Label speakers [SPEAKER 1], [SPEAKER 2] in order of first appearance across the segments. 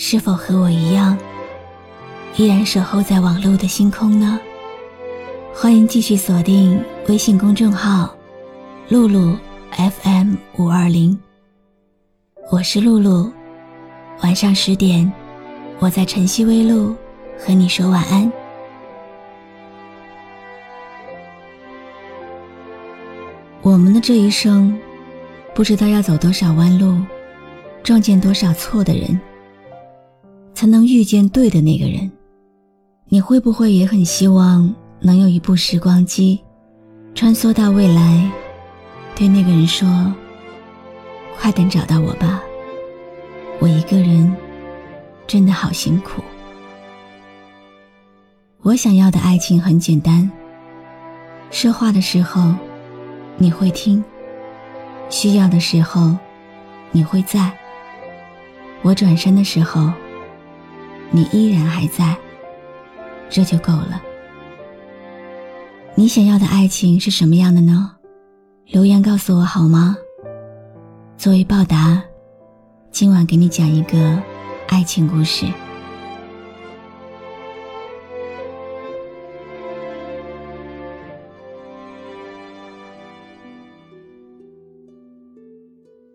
[SPEAKER 1] 是否和我一样，依然守候在网络的星空呢？欢迎继续锁定微信公众号“露露 FM 五二零”，我是露露。晚上十点，我在晨曦微露和你说晚安。我们的这一生，不知道要走多少弯路，撞见多少错的人，才能遇见对的那个人。你会不会也很希望能有一部时光机，穿梭到未来，对那个人说：“快点找到我吧，我一个人真的好辛苦。”我想要的爱情很简单，说话的时候。你会听，需要的时候，你会在。我转身的时候，你依然还在，这就够了。你想要的爱情是什么样的呢？留言告诉我好吗？作为报答，今晚给你讲一个爱情故事。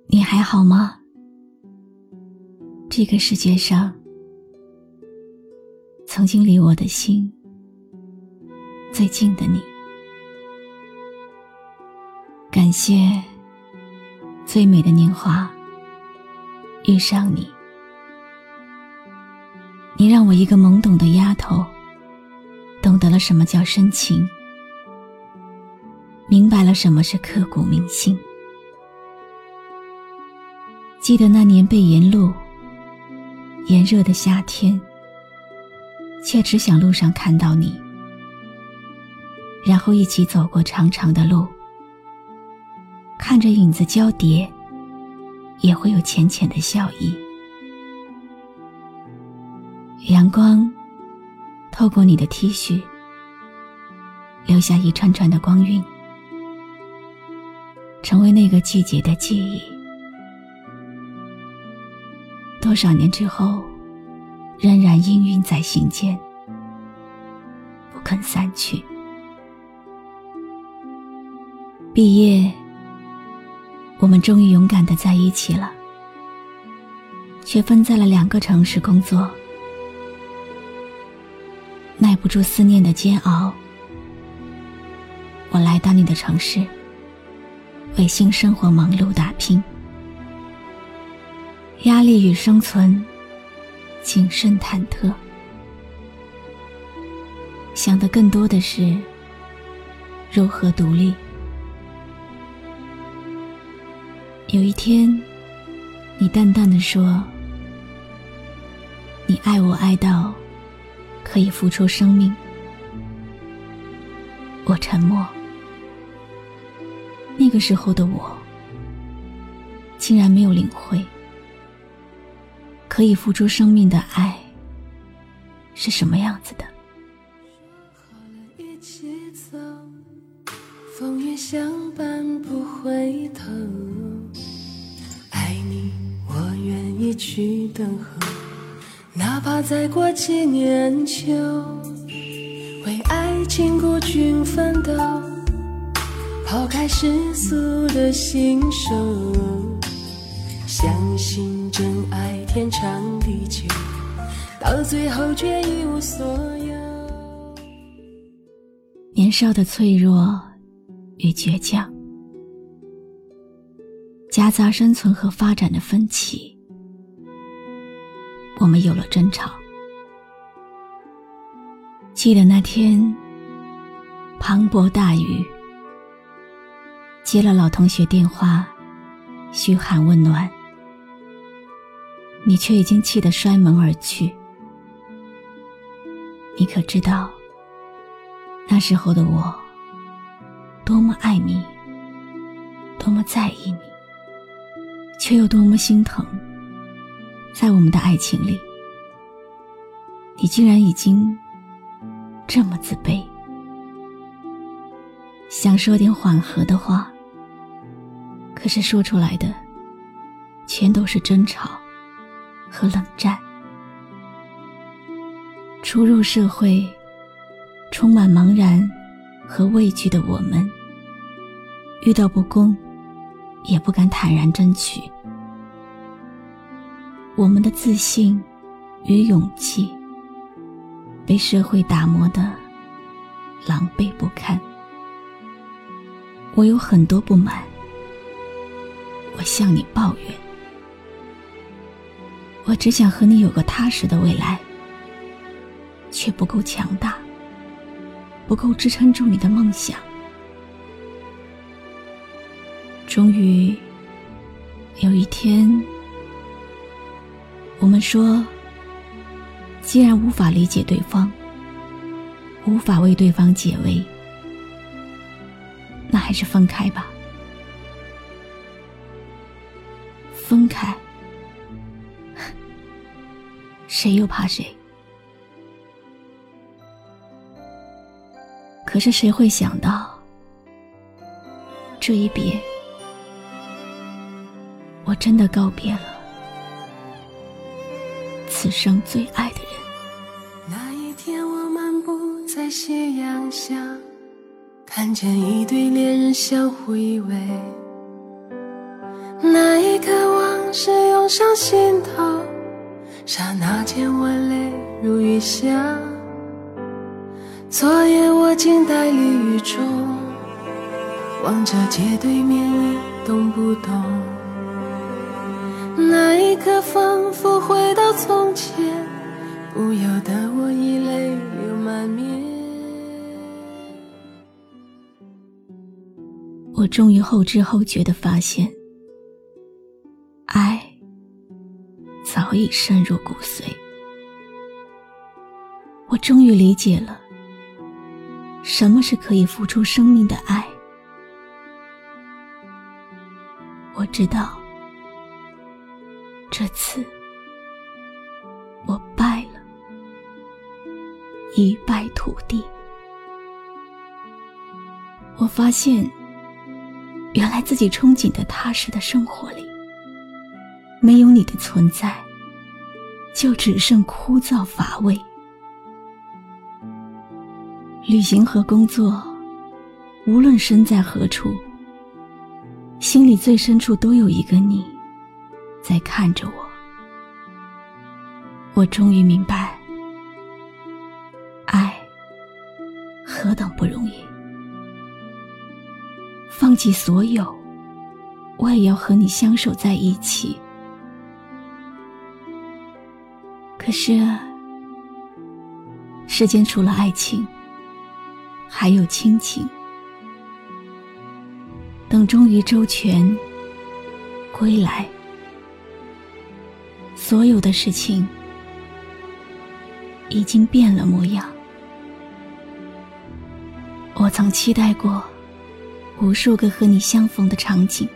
[SPEAKER 1] 你还好吗？这个世界上，曾经离我的心最近的你，感谢最美的年华遇上你。你让我一个懵懂的丫头，懂得了什么叫深情，明白了什么是刻骨铭心。记得那年被沿路，炎热的夏天，却只想路上看到你，然后一起走过长长的路，看着影子交叠，也会有浅浅的笑意。阳光透过你的 T 恤，留下一串串的光晕，成为那个季节的记忆。多少年之后，仍然氤氲在心间，不肯散去。毕业，我们终于勇敢的在一起了，却分在了两个城市工作。耐不住思念的煎熬，我来到你的城市，为新生活忙碌打拼。压力与生存，谨慎忐忑，想的更多的是如何独立。有一天，你淡淡的说：“你爱我爱到可以付出生命。”我沉默。那个时候的我，竟然没有领会。可以付出生命的爱是什么样子的？
[SPEAKER 2] 说好了一起走，风雨相伴不回头。爱你，我愿意去等候，哪怕再过几年秋。为爱情孤军奋斗，抛开世俗的信手，相信。真爱天长地久，到最后却一无所有。
[SPEAKER 1] 年少的脆弱与倔强，夹杂生存和发展的分歧，我们有了争吵。记得那天，磅礴大雨，接了老同学电话，嘘寒问暖。你却已经气得摔门而去。你可知道，那时候的我多么爱你，多么在意你，却又多么心疼。在我们的爱情里，你竟然已经这么自卑。想说点缓和的话，可是说出来的全都是争吵和冷战。初入社会，充满茫然和畏惧的我们，遇到不公也不敢坦然争取。我们的自信与勇气被社会打磨的狼狈不堪。我有很多不满，我向你抱怨。我只想和你有个踏实的未来，却不够强大，不够支撑住你的梦想。终于有一天。我们说，既然无法理解对方，无法为对方解围，那还是分开吧。分开，谁又怕谁？可是谁会想到，这一别，我真的告别了。此生最爱的人。
[SPEAKER 2] 那一天，我漫步在夕阳下，看见一对恋人相互依偎。那一刻，往事涌上心头，刹那间我泪如雨下。昨夜我静待绿雨中，望着街对面，你懂不懂？那一刻，仿佛回到从前，不由得我已泪流满面。
[SPEAKER 1] 我终于后知后觉的发现，早已深入骨髓。我终于理解了，什么是可以付出生命的爱。我知道。这次，我败了，一败涂地。我发现，原来自己憧憬的踏实的生活里，没有你的存在，就只剩枯燥乏味。旅行和工作，无论身在何处，心里最深处都有一个你。在看着我，我终于明白，爱何等不容易。放弃所有，我也要和你相守在一起。可是，世间除了爱情，还有亲情。等终于周全归来。所有的事情已经变了模样。我曾期待过无数个和你相逢的场景。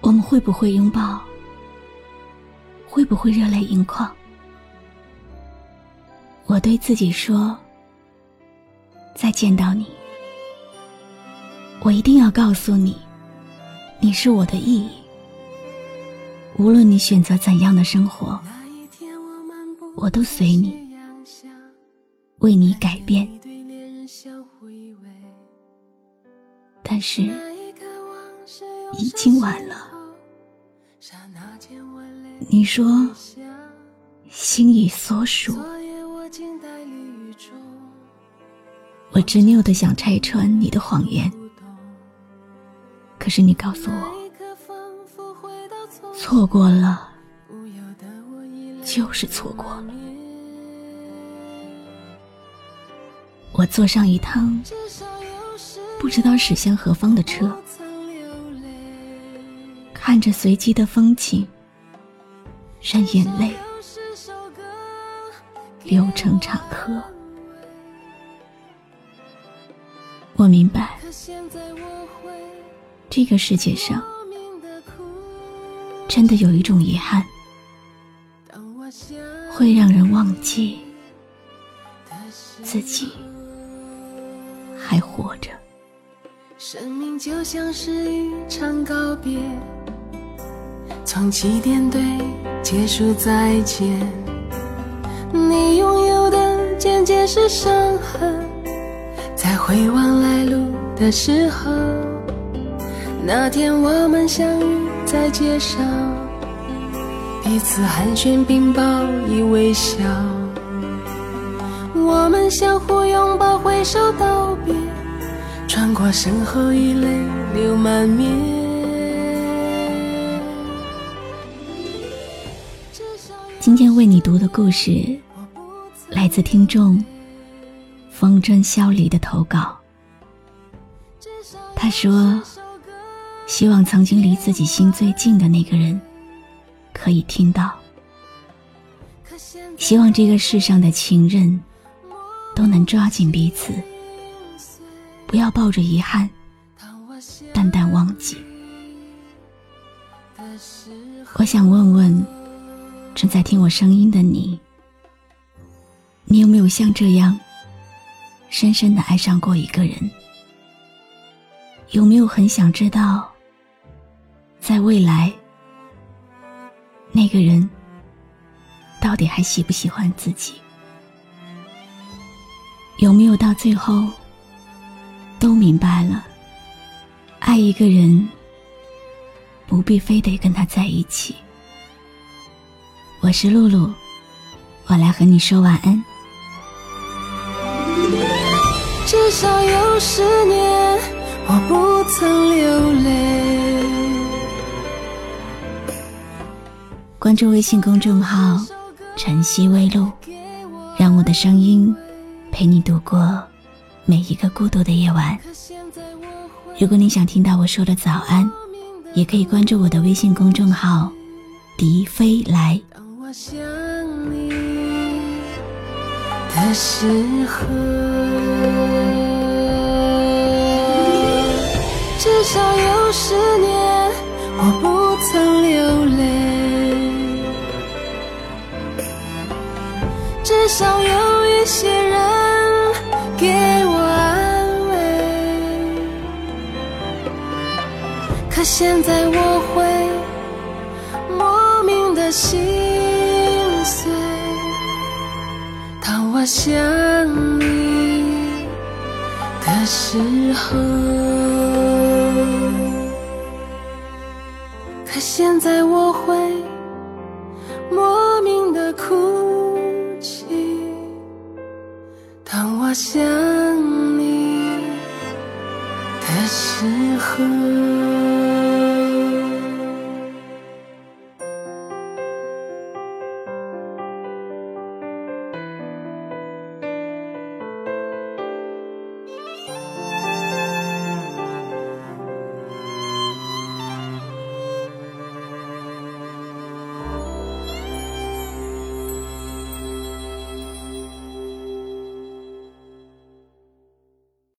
[SPEAKER 1] 我们会不会拥抱？会不会热泪盈眶？我对自己说：再见到你，我一定要告诉你，你是我的意义。无论你选择怎样的生活，我都随你，为你改变。但是已经晚了。你说心已所属，我执拗的想拆穿你的谎言，可是你告诉我。错过了，就是错过了。我坐上一趟不知道驶向何方的车，看着随机的风景，让眼泪流成长河。我明白，这个世界上真的有一种遗憾，会让人忘记自己还活着。
[SPEAKER 2] 生命就像是一场告别，从起点对结束再见，你拥有的渐渐是伤痕。在回望来路的时候，那天我们相遇在街上，彼此寒暄并报以微笑，我们相互拥抱挥手道别，穿过身后已泪流满面。
[SPEAKER 1] 今天为你读的故事，来自听众。风筝萧离的投稿，他说：“希望曾经离自己心最近的那个人可以听到，希望这个世上的情人都能抓紧彼此，不要抱着遗憾淡淡忘记。”我想问问正在听我声音的你，你有没有像这样？深深的爱上过一个人，有没有很想知道，在未来，那个人到底还喜不喜欢自己？有没有到最后都明白了，爱一个人不必非得跟他在一起？我是露露，我来和你说晚安。
[SPEAKER 2] 至少有十年，我不曾流泪。
[SPEAKER 1] 关注微信公众号“晨曦微露”，让我的声音陪你度过每一个孤独的夜晚。如果你想听到我说的早安，也可以关注我的微信公众号“笛飞来”。
[SPEAKER 2] 想你的时候，至少有十年我不曾流泪，至少有一些人给我安慰，可现在我会莫名的心。想你的时候，可现在我会莫名的哭泣。当我想你的时候。